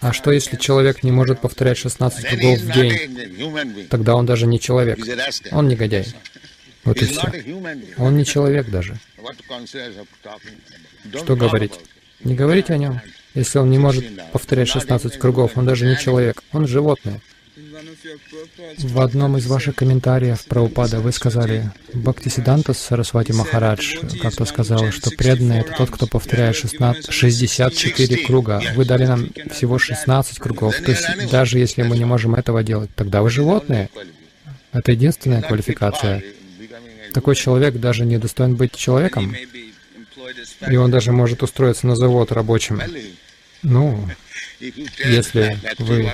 А что если человек не может повторять 16 кругов в день? Тогда он даже не человек. Он негодяй. Вот и все. Он не человек даже. Что говорить? Не говорите о нем. Если он не может повторять 16 кругов, он даже не человек. Он животное. В одном из ваших комментариев про упада вы сказали, Бхактисиданта Сарасвати Махарадж как-то сказал, что преданный — это тот, кто повторяет 16, 64 круга. Вы дали нам всего 16 кругов. То есть даже если мы не можем этого делать, тогда вы животные. Это единственная квалификация. Такой человек даже не достоин быть человеком. И он даже может устроиться на завод рабочим. Ну, если вы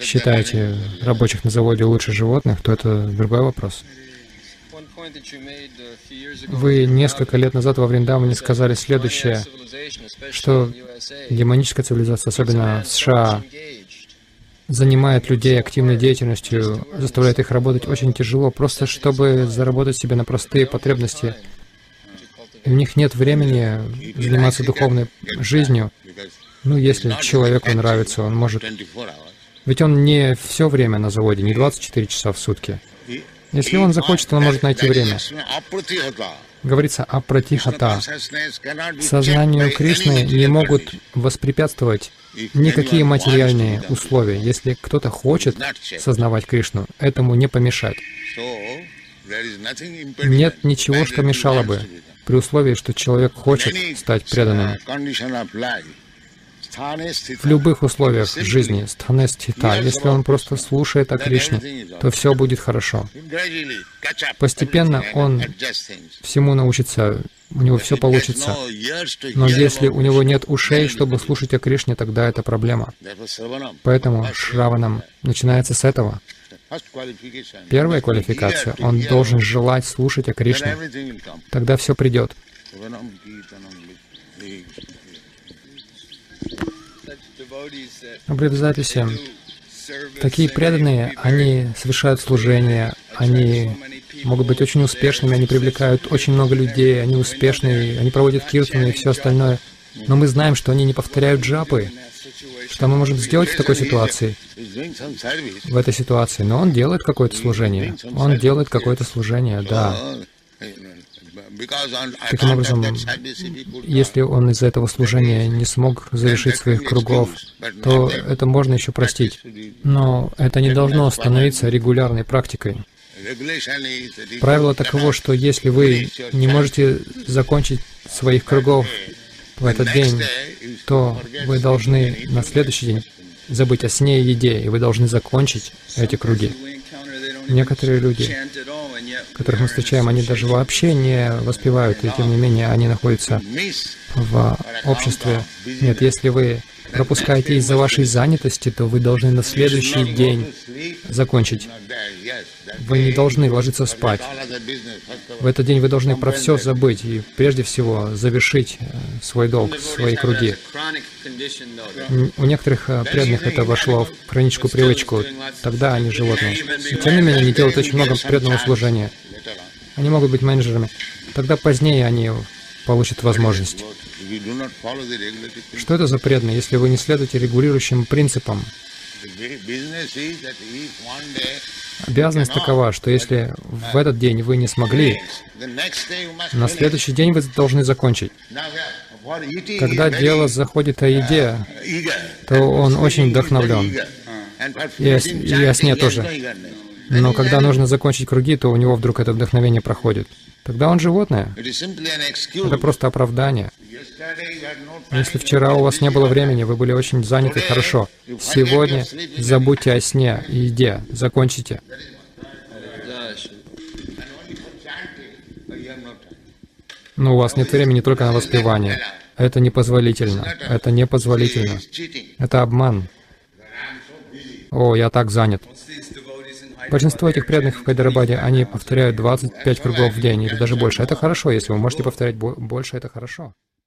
считаете рабочих на заводе лучше животных, то это другой вопрос. Вы несколько лет назад во Вриндаване сказали следующее, что демоническая цивилизация, особенно в США, занимает людей активной деятельностью, заставляет их работать очень тяжело, просто чтобы заработать себе на простые потребности. И у них нет времени заниматься духовной жизнью. Ну, если человеку нравится, он может... Ведь он не все время на заводе, не 24 часа в сутки. Если он захочет, он может найти время. Говорится о пратихата. Сознанию Кришны не могут воспрепятствовать никакие материальные условия. Если кто-то хочет сознавать Кришну, этому не помешать. Нет ничего, что мешало бы, при условии, что человек хочет стать преданным в любых условиях жизни, стхане стхита, если он просто слушает о Кришне, то все будет хорошо. Постепенно он всему научится, у него все получится. Но если у него нет ушей, чтобы слушать о Кришне, тогда это проблема. Поэтому Шраванам начинается с этого. Первая квалификация — он должен желать слушать о Кришне. Тогда все придет. Наблюдать всем. Такие преданные, они совершают служение, они могут быть очень успешными, они привлекают очень много людей, они успешные, они проводят киртаны и все остальное. Но мы знаем, что они не повторяют джапы. Что мы можем сделать в такой ситуации? В этой ситуации. Но он делает какое-то служение. Он делает какое-то служение, да. Таким образом, если он из-за этого служения не смог завершить своих кругов, то это можно еще простить. Но это не должно становиться регулярной практикой. Правило таково, что если вы не можете закончить своих кругов в этот день, то вы должны на следующий день забыть о сне и еде, и вы должны закончить эти круги. Некоторые люди, которых мы встречаем, они даже вообще не воспевают, и тем не менее они находятся в обществе. Нет, если вы пропускаете из-за вашей занятости, то вы должны на следующий день закончить. Вы не должны ложиться спать. В этот день вы должны про все забыть и прежде всего завершить э, свой долг, свои круги. У некоторых э, преданных это вошло в хроническую привычку. Тогда они животные. И тем не менее, они делают очень много преданного служения. Они могут быть менеджерами. Тогда позднее они получат возможность. Что это за преданные, если вы не следуете регулирующим принципам? Обязанность такова, что если в этот день вы не смогли, на следующий день вы должны закончить. Когда дело заходит о еде, то он очень вдохновлен. И о, сне тоже. Но когда нужно закончить круги, то у него вдруг это вдохновение проходит. Тогда он животное. Это просто оправдание. Если вчера у вас не было времени, вы были очень заняты, хорошо. Сегодня забудьте о сне и еде, закончите. Но у вас нет времени только на воспевание. Это непозволительно. Это непозволительно. Это обман. О, я так занят. Большинство этих преданных в Хайдарабаде, они повторяют 25 кругов в день или даже больше. Это хорошо, если вы можете повторять больше, это хорошо.